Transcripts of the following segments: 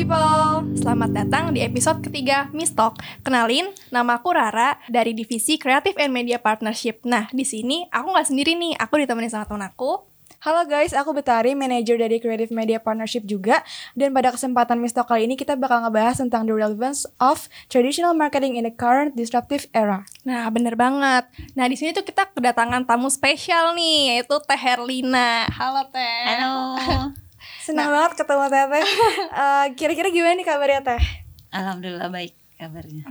people, selamat datang di episode ketiga Mistalk. Kenalin, nama aku Rara dari divisi Creative and Media Partnership. Nah, di sini aku nggak sendiri nih, aku ditemani sama teman aku. Halo guys, aku Betari, manager dari Creative Media Partnership juga. Dan pada kesempatan Mistalk kali ini kita bakal ngebahas tentang the relevance of traditional marketing in the current disruptive era. Nah, bener banget. Nah, di sini tuh kita kedatangan tamu spesial nih, yaitu Teh Herlina. Halo Teh. Halo. Senang banget ketemu Teteh. Eh, Kira-kira gimana nih kabarnya Teh? Alhamdulillah baik kabarnya.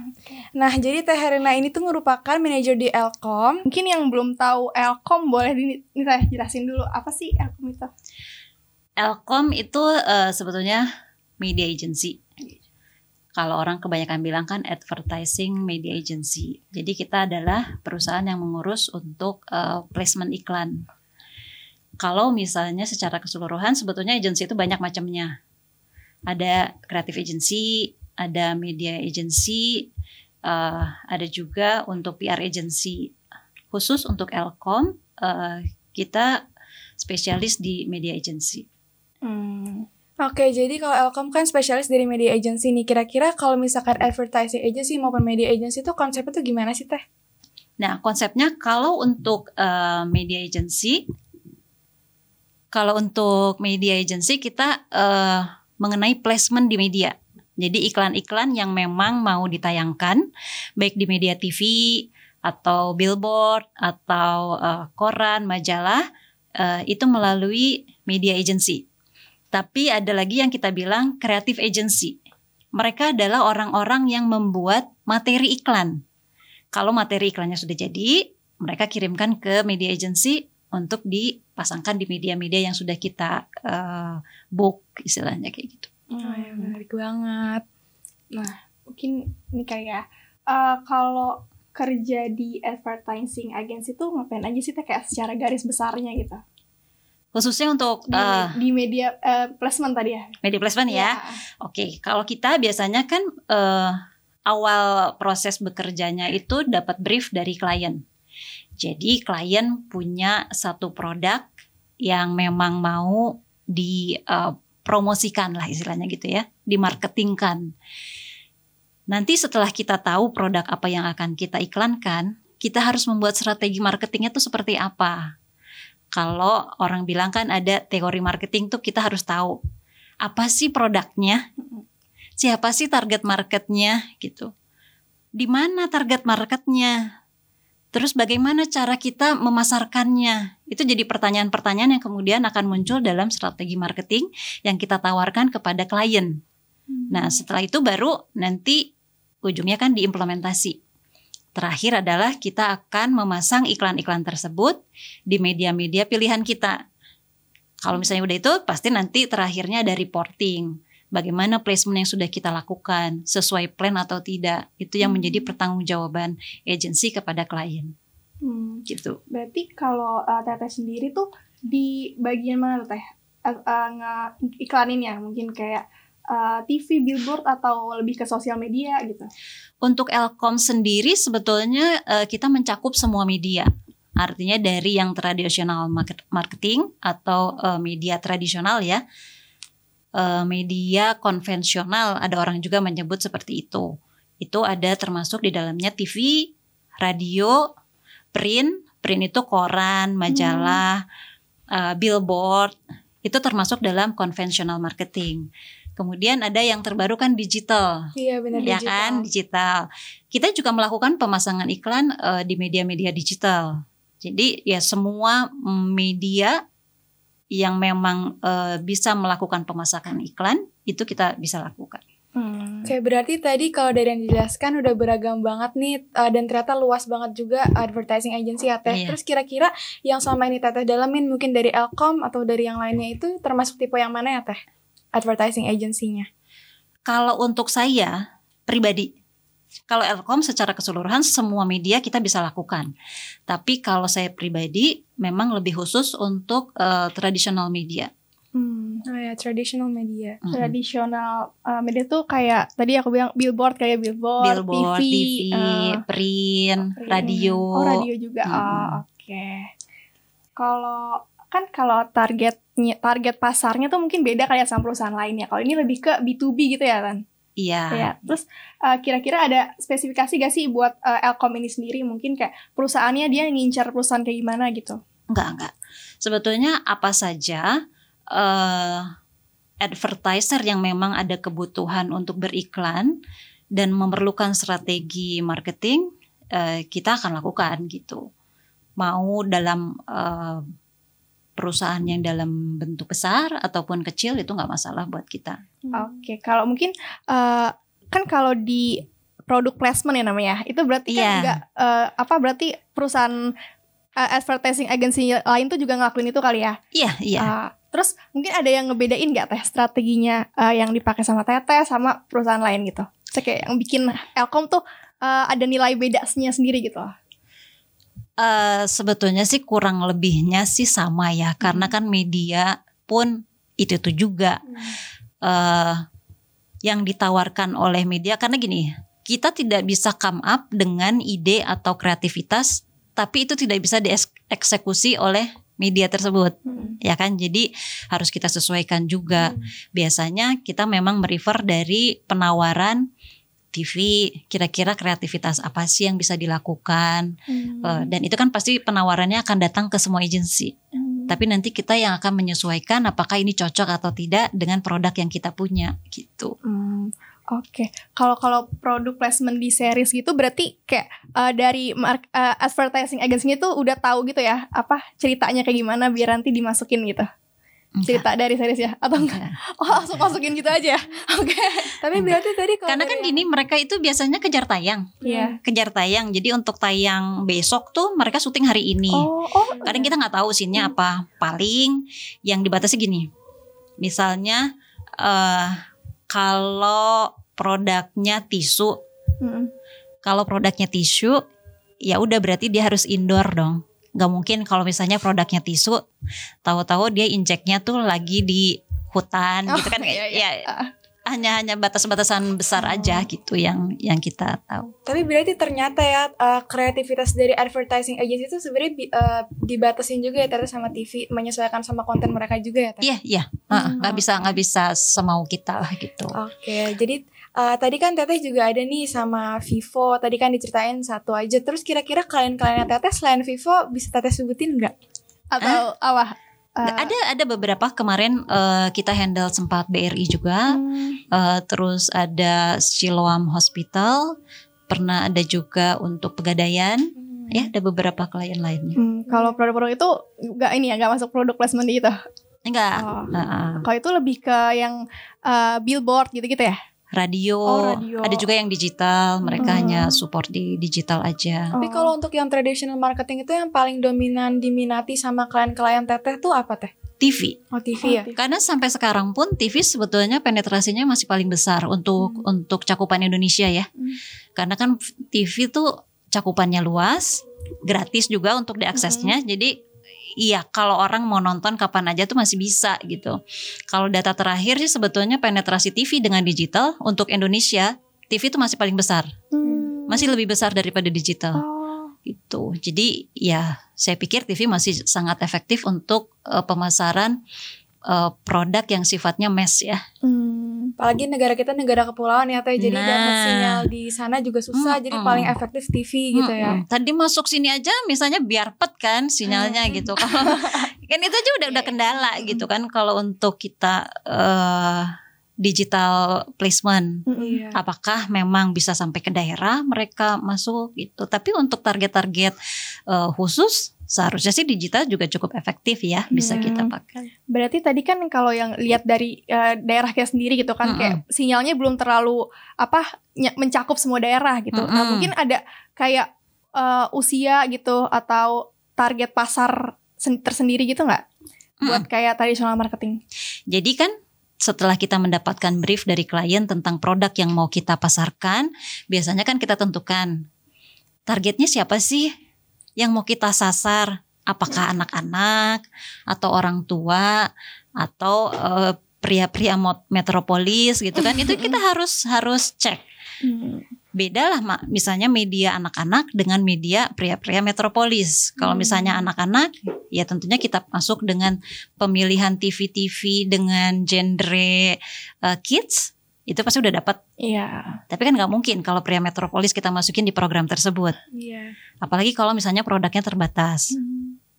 Nah, jadi Teh Herina ini tuh merupakan manajer di Elkom. Mungkin yang belum tahu Elkom boleh di, nih Teh jelasin dulu apa sih Elkom itu? Elkom itu eh, sebetulnya media agency. Kalau orang kebanyakan bilang kan advertising media agency. Jadi kita adalah perusahaan yang mengurus untuk eh, placement iklan. Kalau misalnya secara keseluruhan sebetulnya agency itu banyak macamnya. Ada creative agency, ada media agency, eh, ada juga untuk PR agency. Khusus untuk Elkom, eh, kita spesialis di media agency. Hmm. Oke, jadi kalau Elkom kan spesialis dari media agency nih. Kira-kira kalau misalkan advertising agency maupun media agency itu konsepnya tuh gimana sih Teh? Nah, konsepnya kalau untuk eh, media agency, kalau untuk media agency kita eh, mengenai placement di media. Jadi iklan-iklan yang memang mau ditayangkan, baik di media TV atau billboard atau eh, koran, majalah, eh, itu melalui media agency. Tapi ada lagi yang kita bilang creative agency. Mereka adalah orang-orang yang membuat materi iklan. Kalau materi iklannya sudah jadi, mereka kirimkan ke media agency untuk dipasangkan di media-media yang sudah kita eh, book istilahnya kayak gitu. Oh ya, menarik banget. Nah, mungkin ini kayak eh, kalau kerja di advertising agency tuh ngapain aja sih kayak secara garis besarnya gitu? Khususnya untuk Di, eh, di media eh, placement tadi ya. media placement ya. Iya. Oke, kalau kita biasanya kan eh, awal proses bekerjanya itu dapat brief dari klien. Jadi klien punya satu produk yang memang mau dipromosikan lah istilahnya gitu ya, dimarketingkan. Nanti setelah kita tahu produk apa yang akan kita iklankan, kita harus membuat strategi marketingnya tuh seperti apa. Kalau orang bilang kan ada teori marketing tuh kita harus tahu apa sih produknya, siapa sih target marketnya gitu. Di mana target marketnya? Terus bagaimana cara kita memasarkannya? Itu jadi pertanyaan-pertanyaan yang kemudian akan muncul dalam strategi marketing yang kita tawarkan kepada klien. Nah, setelah itu baru nanti ujungnya kan diimplementasi. Terakhir adalah kita akan memasang iklan-iklan tersebut di media-media pilihan kita. Kalau misalnya udah itu, pasti nanti terakhirnya ada reporting. Bagaimana placement yang sudah kita lakukan, sesuai plan atau tidak. Itu yang menjadi pertanggungjawaban agensi kepada klien. Hmm. Gitu. Berarti kalau uh, Teteh sendiri tuh di bagian mana tuh Teh? Uh, uh, ya mungkin kayak uh, TV, billboard atau lebih ke sosial media gitu. Untuk Elkom sendiri sebetulnya kita mencakup semua media. Artinya dari yang tradisional market- marketing atau media tradisional ya. Eh, media konvensional ada orang juga menyebut seperti itu. Itu ada termasuk di dalamnya TV, radio, print, print itu koran, majalah, eh, billboard, itu termasuk dalam konvensional marketing. Kemudian ada yang terbaru kan digital Iya benar ya digital. kan digital. Kita juga melakukan pemasangan iklan eh, di media-media digital. Jadi ya semua media yang memang eh, bisa melakukan pemasakan iklan itu kita bisa lakukan. Hmm. Oke, berarti tadi kalau dari yang dijelaskan udah beragam banget nih uh, dan ternyata luas banget juga advertising agency ya Teh. Iya. Terus kira-kira yang selama ini Teteh dalamin mungkin dari Elkom atau dari yang lainnya itu termasuk tipe yang mana ya Teh? Advertising agency-nya. Kalau untuk saya pribadi, kalau Elkom secara keseluruhan semua media kita bisa lakukan. Tapi kalau saya pribadi memang lebih khusus untuk eh, tradisional media. Hmm. Oh ya, traditional media. Mm-mm. Tradisional uh, media tuh kayak tadi aku bilang billboard kayak billboard, Billboard, TV, TV, uh, print, print. radio. Oh radio juga. Mm-mm. Oh oke. Kalau kan kalau targetnya target pasarnya tuh mungkin beda kayak sama perusahaan lainnya. Kalau ini lebih ke B2B gitu ya kan? Iya. Ya. Terus uh, kira-kira ada spesifikasi gak sih buat uh, Elcom ini sendiri? Mungkin kayak perusahaannya dia ngincar perusahaan kayak gimana gitu? Enggak, enggak. Sebetulnya apa saja uh, advertiser yang memang ada kebutuhan untuk beriklan dan memerlukan strategi marketing, uh, kita akan lakukan gitu. Mau dalam uh, perusahaan yang dalam bentuk besar ataupun kecil itu nggak masalah buat kita. Hmm. Oke, okay. kalau mungkin uh, kan kalau di produk placement ya namanya, itu berarti kan yeah. juga uh, apa berarti perusahaan uh, advertising agency lain tuh juga ngelakuin itu kali ya? Iya, yeah, iya. Yeah. Uh, terus mungkin ada yang ngebedain nggak teh strateginya uh, yang dipakai sama Teteh sama perusahaan lain gitu? Saya kayak yang bikin Elkom tuh uh, ada nilai bedanya sendiri gitu loh. Uh, sebetulnya sih kurang lebihnya sih sama ya, hmm. karena kan media pun itu itu juga hmm. uh, yang ditawarkan oleh media. Karena gini, kita tidak bisa come up dengan ide atau kreativitas, tapi itu tidak bisa dieksekusi oleh media tersebut, hmm. ya kan? Jadi harus kita sesuaikan juga. Hmm. Biasanya kita memang merefer dari penawaran TV kira-kira kreativitas apa sih yang bisa dilakukan hmm. uh, dan itu kan pasti penawarannya akan datang ke semua agensi hmm. tapi nanti kita yang akan menyesuaikan apakah ini cocok atau tidak dengan produk yang kita punya gitu hmm. Oke, okay. kalau kalau produk placement di series gitu berarti kayak uh, dari mark, uh, advertising agency itu udah tahu gitu ya apa ceritanya kayak gimana biar nanti dimasukin gitu cerita dari series ya atau enggak? Oh langsung masukin gitu aja. Oke. Okay. Tapi berarti tadi karena kan gini mereka itu biasanya kejar tayang. Iya. Yeah. Kejar tayang. Jadi untuk tayang besok tuh mereka syuting hari ini. Oh. oh Kadang kita nggak tahu sinnya hmm. apa. Paling yang dibatasi gini. Misalnya uh, kalau produknya tisu. Hmm. Kalau produknya tisu ya udah berarti dia harus indoor dong nggak mungkin kalau misalnya produknya tisu tahu-tahu dia injeknya tuh lagi di hutan oh, gitu kan iya, iya. ya hanya hanya batas-batasan besar oh. aja gitu yang yang kita tahu. Tapi berarti ternyata ya uh, kreativitas dari advertising agency itu sebenarnya uh, dibatasin juga ya terus sama TV menyesuaikan sama konten mereka juga ya. Iya iya nggak hmm. bisa nggak bisa semau kita lah gitu. Oke okay, jadi uh, tadi kan Teteh juga ada nih sama Vivo. Tadi kan diceritain satu aja. Terus kira-kira kalian-kalian Teteh selain Vivo bisa Teteh sebutin nggak? Atau eh? apa? Uh, ada ada beberapa kemarin uh, kita handle sempat BRI juga, hmm. uh, terus ada Siloam Hospital, pernah ada juga untuk pegadaian, hmm. ya ada beberapa klien lainnya. Hmm, kalau produk-produk itu nggak ini ya nggak masuk produk placement gitu? Enggak. Oh. Uh, kalau itu lebih ke yang uh, billboard gitu-gitu ya? Radio, oh, radio. ada juga yang digital mereka hmm. hanya support di digital aja. Tapi kalau untuk yang traditional marketing itu yang paling dominan diminati sama klien-klien teteh tuh apa teh? TV. Oh TV ya. Karena sampai sekarang pun TV sebetulnya penetrasinya masih paling besar untuk hmm. untuk cakupan Indonesia ya. Hmm. Karena kan TV tuh cakupannya luas, gratis juga untuk diaksesnya. Hmm. Jadi iya kalau orang mau nonton kapan aja tuh masih bisa gitu. Kalau data terakhir sih sebetulnya penetrasi TV dengan digital untuk Indonesia TV itu masih paling besar. Hmm. Masih lebih besar daripada digital. Oh. Itu. Jadi ya saya pikir TV masih sangat efektif untuk uh, pemasaran uh, produk yang sifatnya mass ya. Hmm, apalagi negara kita negara kepulauan ya teh jadi nah. dapat sinyal di sana juga susah hmm, jadi paling efektif TV gitu hmm, ya. Tadi masuk sini aja misalnya biar pet kan sinyalnya hmm. gitu. kan itu aja udah udah kendala gitu kan kalau untuk kita uh, digital placement. Mm, Apakah memang bisa sampai ke daerah mereka masuk gitu. Tapi untuk target-target uh, khusus seharusnya sih digital juga cukup efektif ya bisa hmm. kita pakai. Berarti tadi kan kalau yang lihat dari uh, daerah kita sendiri gitu kan hmm. kayak sinyalnya belum terlalu apa mencakup semua daerah gitu. Hmm. Nah mungkin ada kayak uh, usia gitu atau target pasar tersendiri gitu nggak hmm. buat kayak traditional marketing? Jadi kan setelah kita mendapatkan brief dari klien tentang produk yang mau kita pasarkan, biasanya kan kita tentukan targetnya siapa sih yang mau kita sasar apakah anak-anak atau orang tua atau uh, pria-pria metropolis gitu kan itu kita harus harus cek Hmm. beda lah mak misalnya media anak-anak dengan media pria-pria metropolis kalau Hmm. misalnya anak-anak ya tentunya kita masuk dengan pemilihan TV-TV dengan genre uh, kids itu pasti udah dapat Iya. tapi kan nggak mungkin kalau pria metropolis kita masukin di program tersebut Iya. apalagi kalau misalnya produknya terbatas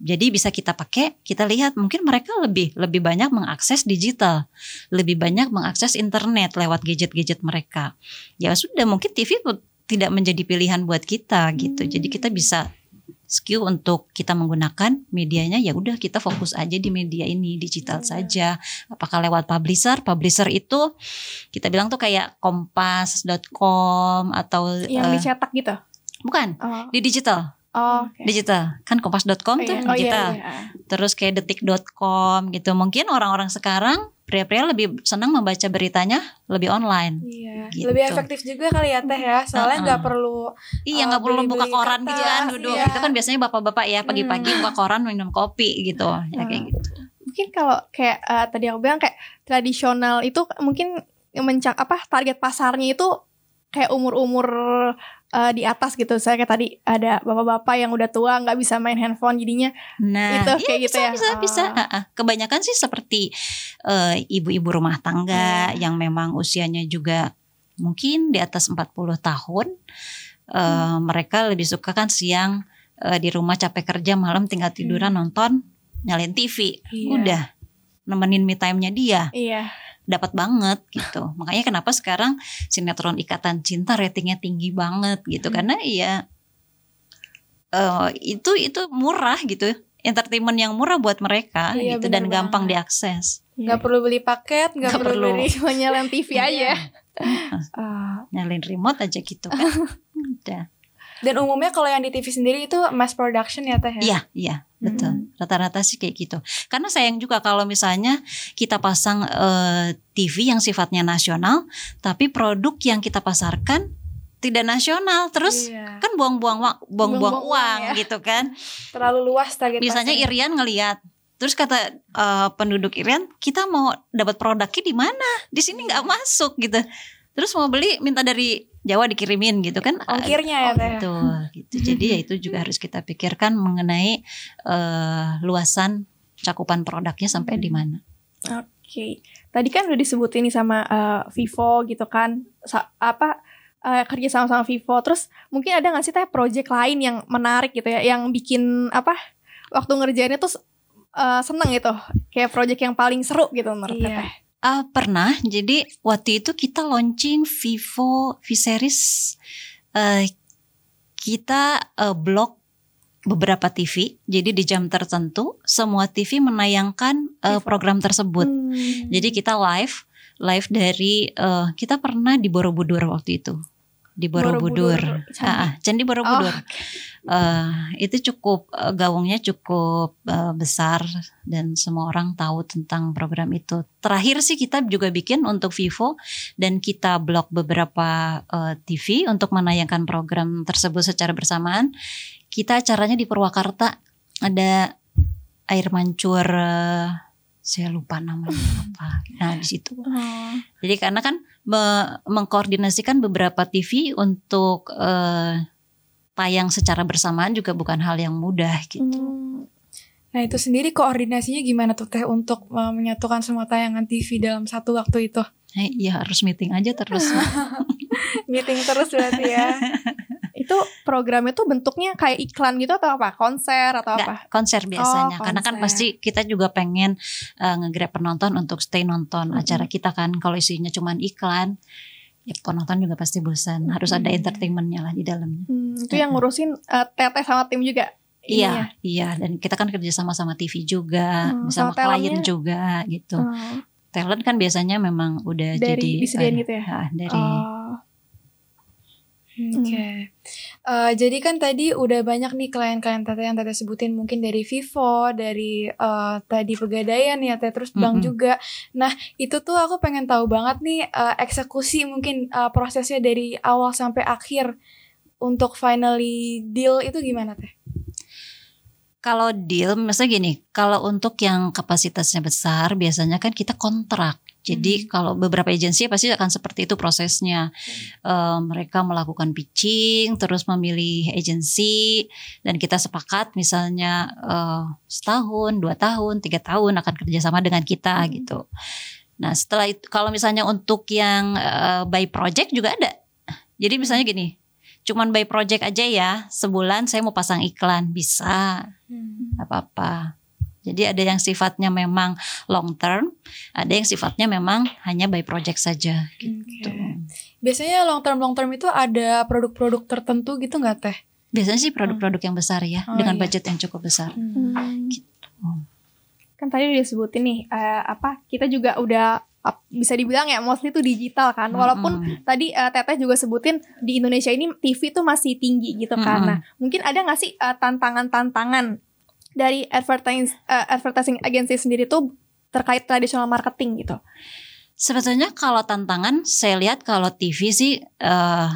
jadi bisa kita pakai, kita lihat mungkin mereka lebih lebih banyak mengakses digital, lebih banyak mengakses internet lewat gadget-gadget mereka. Ya sudah mungkin TV tidak menjadi pilihan buat kita gitu. Jadi kita bisa skew untuk kita menggunakan medianya ya udah kita fokus aja di media ini digital saja. Apakah lewat publisher? Publisher itu kita bilang tuh kayak kompas.com atau Yang eh, dicetak gitu. bukan Oh, di digital. oh oke. Digital. Kan kompas.com Oh, tuh iya. Oh, iya, digital iya. terus kayak detik.com gitu. Mungkin orang-orang sekarang pria-pria lebih senang membaca beritanya lebih online. Iya. Gitu. Lebih efektif juga kali ya Teh ya. Soalnya nggak Uh-uh. perlu Iya Oh, nggak perlu buka koran gitu kan duduk. iya. Itu kan biasanya bapak-bapak ya pagi-pagi buka koran minum kopi gitu. Ya kayak gitu. Mungkin kalau kayak eh, tadi aku bilang kayak tradisional itu mungkin mencak apa target pasarnya itu kayak umur-umur eh, di atas gitu. Saya kayak tadi ada bapak-bapak yang udah tua nggak bisa main handphone jadinya Nah, Itu iya, kayak gitu bisa, ya? Bisa, bisa. Oh. Ha-ha. Kebanyakan sih seperti eh, ibu-ibu rumah tangga yang memang usianya juga mungkin di atas 40 tahun. Eh, Mereka lebih suka kan siang eh, di rumah capek kerja malam tinggal tiduran nonton nyalain TV. Iya. Udah nemenin me time-nya dia iya. Dapat banget gitu. Makanya kenapa sekarang sinetron Ikatan Cinta ratingnya tinggi banget gitu karena ya eh, itu itu murah gitu. Entertainment yang murah buat mereka Iya, gitu dan gampang banget. diakses. nggak perlu beli paket, nggak Nggak perlu, perlu. beli. Nyalain TV aja. Heeh. Ah, Nyalain remote aja gitu kan. Udah. Dan umumnya kalau yang di TV sendiri itu mass production ya Teh ya. Iya, iya, betul. Rata-rata sih kayak gitu. Karena sayang juga kalau misalnya kita pasang eh, TV yang sifatnya nasional, tapi produk yang kita pasarkan tidak nasional, terus Iya. kan buang-buang buang-buang uang uang ya. gitu kan. terlalu luas target Misalnya pasarnya. Irian ngeliat Terus kata eh, penduduk Irian, kita mau dapat produknya di mana? Di sini nggak masuk gitu. Terus mau beli minta dari Jawa dikirimin gitu kan? ongkirnya ya Oh, Teh. betul gitu. Jadi ya itu juga harus kita pikirkan mengenai eh, luasan cakupan produknya sampai di mana. Oke, tadi kan udah disebutin nih sama eh, Vivo gitu kan, Sa- apa eh, kerja sama sama Vivo. Terus mungkin ada nggak sih teh project lain yang menarik gitu ya, yang bikin apa waktu ngerjainnya tuh eh, seneng gitu, kayak project yang paling seru gitu menurut Iya. teteh. Ah, pernah. Jadi waktu itu kita launching Vivo V Series. Eh, kita eh, blok beberapa TV. Jadi di jam tertentu semua TV menayangkan eh, Vivo. program tersebut. Hmm. Jadi kita live, live dari eh, kita pernah di Borobudur waktu itu. Di Borobudur. Borobudur, Candi. Ah, ah, Candi Borobudur. Oh, Eh, itu cukup eh, gaungnya cukup eh, besar dan semua orang tahu tentang program itu. Terakhir sih kita juga bikin untuk Vivo dan kita blok beberapa eh, TV untuk menayangkan program tersebut secara bersamaan. Kita acaranya di Purwakarta ada air mancur eh, saya lupa namanya apa. Nah, di situ. Oh. Jadi karena kan me- mengkoordinasikan beberapa TV untuk eh, tayang secara bersamaan juga bukan hal yang mudah gitu. Hmm. Nah itu sendiri koordinasinya gimana tuh Teh untuk uh, menyatukan semua tayangan TV dalam satu waktu itu? Eh, Iya harus meeting aja terus. Meeting terus berarti ya. Itu programnya tuh bentuknya kayak iklan gitu atau apa? Konser atau Nggak, apa? konser biasanya Oh, karena kan konser. pasti kita juga pengen eh, nge-grab penonton untuk stay nonton Mm-mm. acara kita kan kalau isinya cuman iklan ya penonton juga pasti bosan harus ada Mm. entertainmentnya lah di dalamnya Hmm, itu yang ngurusin eh, teteh sama tim juga. ininya. iya iya dan kita kan kerja sama sama TV juga Hmm, sama klien juga gitu Oh, talent kan biasanya memang udah dari jadi disediain eh, gitu ya. ah, dari Oh. Oke. Eh, jadi kan tadi udah banyak nih klien-klien Teteh yang Teteh sebutin mungkin dari Vivo, dari eh, tadi Pegadaian ya Teh, terus Bank Mm-mm. juga. Nah, itu tuh aku pengen tahu banget nih eh, eksekusi mungkin eh, prosesnya dari awal sampai akhir untuk finally deal itu gimana Teh? Kalau deal, misalnya gini, kalau untuk yang kapasitasnya besar, biasanya kan kita kontrak. Jadi kalau beberapa agensi pasti akan seperti itu prosesnya. Uh, mereka melakukan pitching, terus memilih agensi, dan kita sepakat misalnya uh, setahun, dua tahun, tiga tahun akan kerjasama dengan kita hmm. gitu. Nah setelah itu kalau misalnya untuk yang uh, by project juga ada. Jadi misalnya gini, cuman by project aja ya, sebulan saya mau pasang iklan bisa, hmm. apa-apa. Jadi ada yang sifatnya memang long term, ada yang sifatnya memang hanya by project saja gitu. Okay. Biasanya long term long term itu ada produk-produk tertentu gitu nggak teh? Biasanya sih produk-produk yang besar ya, oh, dengan iya. budget yang cukup besar. Hmm. Gitu. Kan tadi udah sebutin nih uh, apa kita juga udah bisa dibilang ya mostly itu digital kan walaupun -hmm. tadi uh, Teteh juga sebutin di Indonesia ini TV tuh masih tinggi gitu -hmm. kan nah mungkin ada nggak sih uh, tantangan-tantangan dari advertising uh, advertising agency sendiri tuh terkait tradisional marketing gitu? Sebetulnya kalau tantangan saya lihat kalau TV sih uh,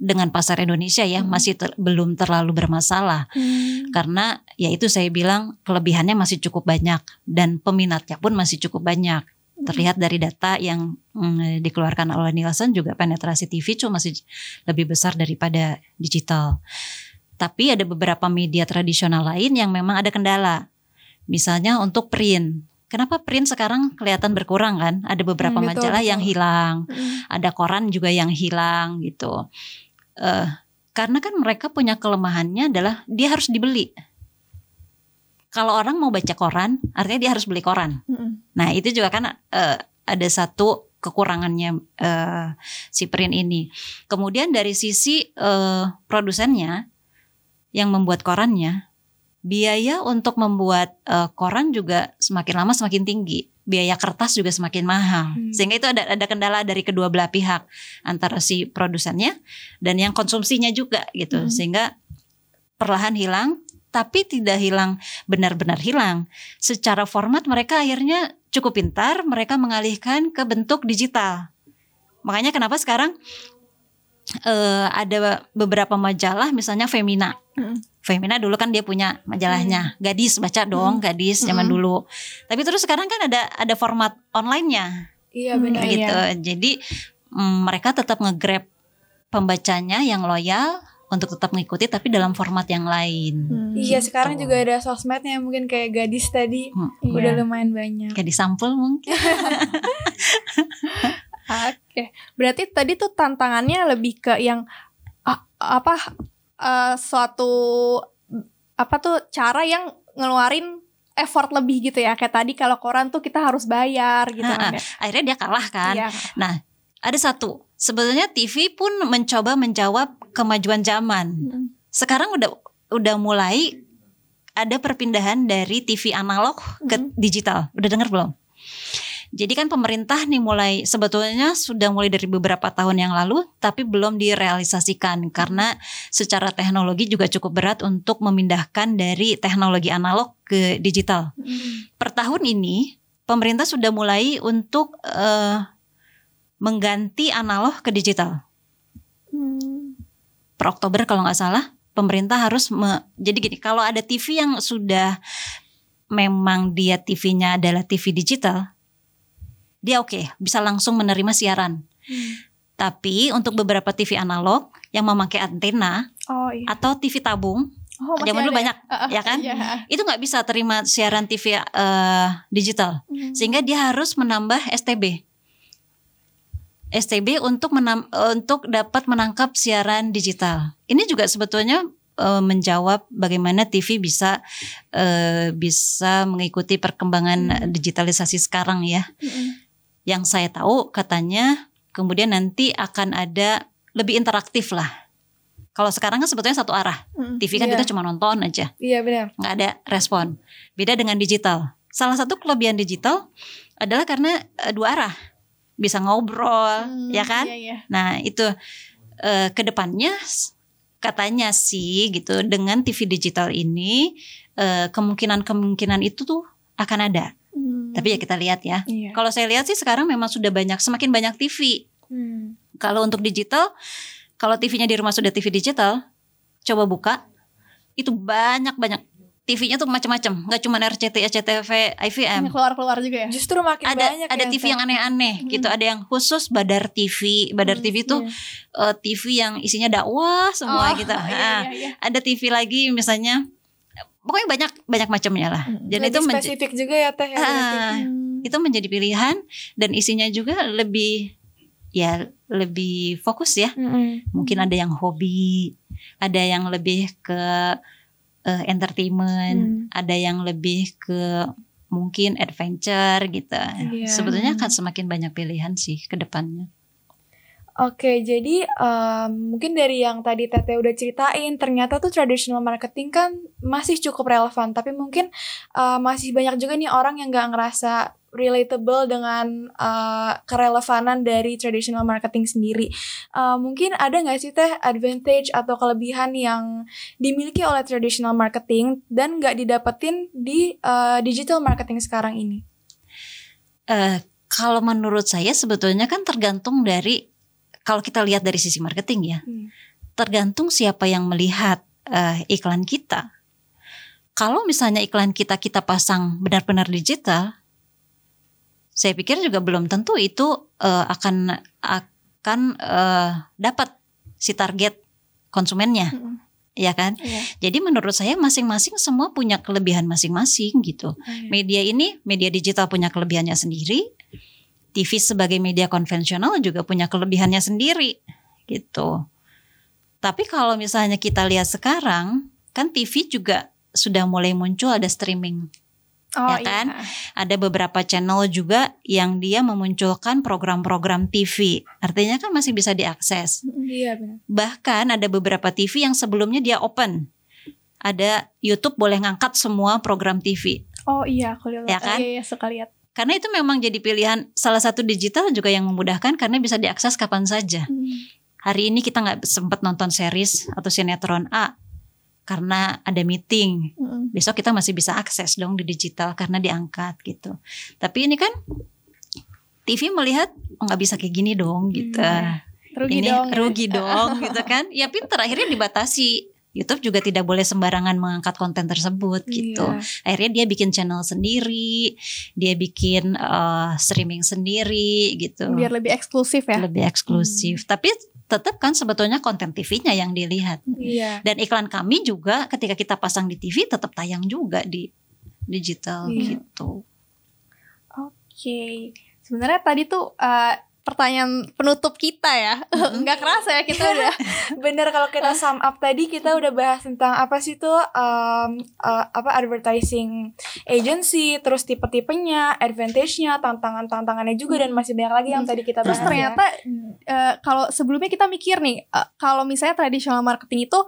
dengan pasar Indonesia ya hmm. masih ter, belum terlalu bermasalah hmm. karena ya itu saya bilang kelebihannya masih cukup banyak dan peminatnya pun masih cukup banyak hmm. terlihat dari data yang mm, dikeluarkan oleh Nielsen juga penetrasi TV cuma masih lebih besar daripada digital. Tapi ada beberapa media tradisional lain yang memang ada kendala. Misalnya untuk print. Kenapa print sekarang kelihatan berkurang kan? Ada beberapa hmm, majalah betul. yang hilang, hmm. ada koran juga yang hilang gitu. Uh, karena kan mereka punya kelemahannya adalah dia harus dibeli. Kalau orang mau baca koran, artinya dia harus beli koran. Hmm. Nah itu juga kan uh, ada satu kekurangannya uh, si print ini. Kemudian dari sisi uh, produsennya, yang membuat korannya, biaya untuk membuat uh, koran juga semakin lama semakin tinggi. Biaya kertas juga semakin mahal. Hmm. Sehingga itu ada ada kendala dari kedua belah pihak antara si produsennya dan yang konsumsinya juga gitu. Hmm. Sehingga perlahan hilang tapi tidak hilang benar-benar hilang. Secara format mereka akhirnya cukup pintar, mereka mengalihkan ke bentuk digital. Makanya kenapa sekarang uh, ada beberapa majalah misalnya Femina. Hmm. Femina dulu kan dia punya majalahnya. Hmm. Gadis baca dong, hmm. Gadis zaman hmm. dulu. Tapi terus sekarang kan ada ada format online-nya. Iya benar gitu. Iya. Jadi mm, mereka tetap ngegrab pembacanya yang loyal untuk tetap mengikuti tapi dalam format yang lain. Hmm. Iya, sekarang juga ada sosmednya mungkin kayak gadis tadi hmm. udah iya. lumayan banyak. Kayak di sampul mungkin. Oke, berarti tadi tuh tantangannya lebih ke yang uh, apa uh, suatu apa tuh cara yang ngeluarin effort lebih gitu ya kayak tadi kalau koran tuh kita harus bayar gitu nah, kan ya. akhirnya dia kalah kan iya. nah ada satu sebetulnya TV pun mencoba menjawab kemajuan zaman hmm. sekarang udah udah mulai ada perpindahan dari TV analog ke hmm. digital udah dengar belum jadi kan pemerintah nih mulai sebetulnya sudah mulai dari beberapa tahun yang lalu tapi belum direalisasikan karena secara teknologi juga cukup berat untuk memindahkan dari teknologi analog ke digital. Hmm. Per tahun ini pemerintah sudah mulai untuk uh, mengganti analog ke digital. Hmm. Per Oktober kalau nggak salah pemerintah harus me, jadi gini kalau ada TV yang sudah memang dia TV-nya adalah TV digital dia oke okay, bisa langsung menerima siaran. Hmm. Tapi untuk beberapa TV analog yang memakai antena oh, iya. atau TV tabung, oh, zaman dulu banyak uh, ya kan, iya. itu nggak bisa terima siaran TV uh, eh, digital, hmm. sehingga dia harus menambah STB. STB untuk menam, untuk dapat menangkap siaran digital. Ini juga sebetulnya uh, menjawab bagaimana TV bisa uh, bisa mengikuti perkembangan hmm. digitalisasi sekarang ya. Hmm yang saya tahu katanya kemudian nanti akan ada lebih interaktif lah. Kalau sekarang kan sebetulnya satu arah. Hmm, TV kan iya. kita cuma nonton aja. Iya benar. Nggak ada respon. Beda dengan digital. Salah satu kelebihan digital adalah karena uh, dua arah. Bisa ngobrol, hmm, ya kan? Iya, iya. Nah, itu uh, ke depannya katanya sih gitu dengan TV digital ini uh, kemungkinan-kemungkinan itu tuh akan ada. Hmm. Tapi ya kita lihat ya. Iya. Kalau saya lihat sih sekarang memang sudah banyak, semakin banyak TV. Hmm. Kalau untuk digital, kalau TV-nya di rumah sudah TV digital, coba buka, itu banyak banyak TV-nya tuh macam-macam, nggak cuma RCTI, SCTV, IVM. Keluar-keluar juga ya. Justru makin Ada banyak ada ya, TV yang aneh-aneh gitu. Ada yang khusus Badar TV. Badar Hmm, TV itu iya. eh, TV yang isinya dakwah semua Oh, gitu. iya, Nah, iya, iya. Ada TV lagi misalnya pokoknya banyak banyak macamnya lah. Dan Lebih itu spesifik juga ya Teh ya Hmm. itu menjadi pilihan dan isinya juga lebih ya lebih fokus ya. Mm-mm. Mungkin ada yang hobi, ada yang lebih ke eh, entertainment, Hmm. ada yang lebih ke mungkin adventure gitu. Iya. Sebetulnya kan semakin banyak pilihan sih ke depannya. Oke, jadi em, mungkin dari yang tadi Tete udah ceritain, ternyata tuh traditional marketing kan masih cukup relevan, tapi mungkin eh, masih banyak juga nih orang yang nggak ngerasa relatable dengan eh, kerelevanan dari traditional marketing sendiri. Eh, mungkin ada nggak sih teh advantage atau kelebihan yang dimiliki oleh traditional marketing dan nggak didapetin di eh, digital marketing sekarang ini? Eh, kalau menurut saya sebetulnya kan tergantung dari kalau kita lihat dari sisi marketing ya, Hmm. tergantung siapa yang melihat eh, iklan kita. Kalau misalnya iklan kita kita pasang benar-benar digital, saya pikir juga belum tentu itu eh, akan akan eh, dapat si target konsumennya, Mm-mm. ya kan? Iya. Jadi menurut saya masing-masing semua punya kelebihan masing-masing gitu. Media ini, media digital punya kelebihannya sendiri. TV sebagai media konvensional juga punya kelebihannya sendiri gitu. Tapi kalau misalnya kita lihat sekarang, kan TV juga sudah mulai muncul ada streaming. Oh, Ya kan? iya. Ada beberapa channel juga yang dia memunculkan program-program TV. Artinya kan masih bisa diakses. Iya benar. Bahkan ada beberapa TV yang sebelumnya dia open. Ada YouTube boleh ngangkat semua program TV. Oh iya, aku lihat. Ya kan? Iya, iya, suka lihat. Karena itu memang jadi pilihan salah satu digital juga yang memudahkan karena bisa diakses kapan saja. Hmm. Hari ini kita nggak sempat nonton series atau sinetron A karena ada meeting. Mm-mm. Besok kita masih bisa akses dong di digital karena diangkat gitu. Tapi ini kan TV melihat oh nggak bisa kayak gini dong gitu. Hmm. Rugi ini dong. ya. rugi dong gitu kan. Ya pinter akhirnya dibatasi. YouTube juga tidak boleh sembarangan mengangkat konten tersebut gitu. Iya. Akhirnya dia bikin channel sendiri, dia bikin eh, streaming sendiri gitu. Biar lebih eksklusif ya. lebih eksklusif. Tapi tetap kan sebetulnya konten TV-nya yang dilihat. Iya. Dan iklan kami juga ketika kita pasang di TV tetap tayang juga di digital Iya. gitu. Oke. Sebenarnya tadi tuh eh, pertanyaan penutup kita ya. Nggak kerasa ya kita udah Bener kalau kita sum up tadi kita udah bahas tentang apa sih tuh um, uh, apa advertising agency, terus tipe-tipenya, advantage-nya, tantangan-tantangannya juga dan masih banyak lagi yang tadi kita bahas. Terus ternyata eh, kalau sebelumnya kita mikir nih, eh, kalau misalnya traditional marketing itu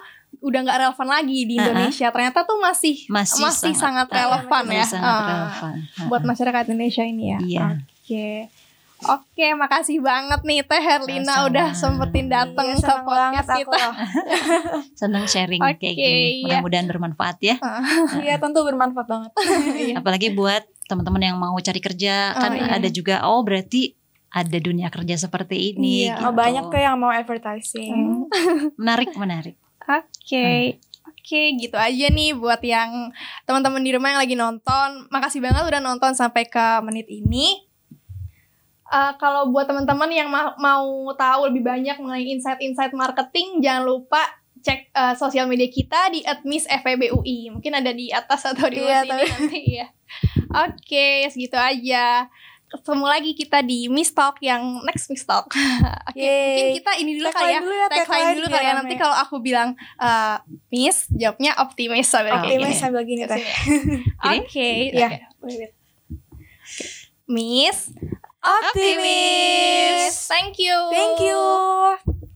udah nggak relevan lagi di. Indonesia, ternyata tuh masih Masih, masih, sangat, ah, relevan masih ya sangat Ah, relevan. buat masyarakat Indonesia ini ya. Iya. Oke. Oke, makasih banget nih Teh Herlina udah sempetin datang Iya, ke podcast kita. loh. Senang sharing Oke, kayak gini. iya. Mudah-mudahan bermanfaat ya. Iya tentu bermanfaat banget. Iya. Apalagi buat teman-teman yang mau cari kerja Oh, kan iya. ada juga oh berarti ada dunia kerja seperti ini. Iya. gitu. Oh, banyak tuh yang mau advertising. Menarik, menarik. Oke. Oke, gitu aja nih buat yang teman-teman di rumah yang lagi nonton. Makasih banget udah nonton sampai ke menit ini. Eh, kalau buat teman-teman yang ma- mau tahu lebih banyak mengenai insight-insight marketing, jangan lupa cek eh, sosial media kita di @miss_febui. Mungkin ada di atas atau di Iya, bawah sini nanti ya. Oke, segitu aja. Ketemu lagi kita di Miss Talk yang next Miss Talk. Oke, Yeay. mungkin kita ini dulu kali ya. Tagline dulu ya, Tagline dulu kali ya. rame. Nanti kalau aku bilang eh, Miss, jawabnya optimis sambil kayak Optimis gini. sambil gini. Oke. Gini? Iya. oke. Wait, wait. Miss optimis. Thank you. Thank you.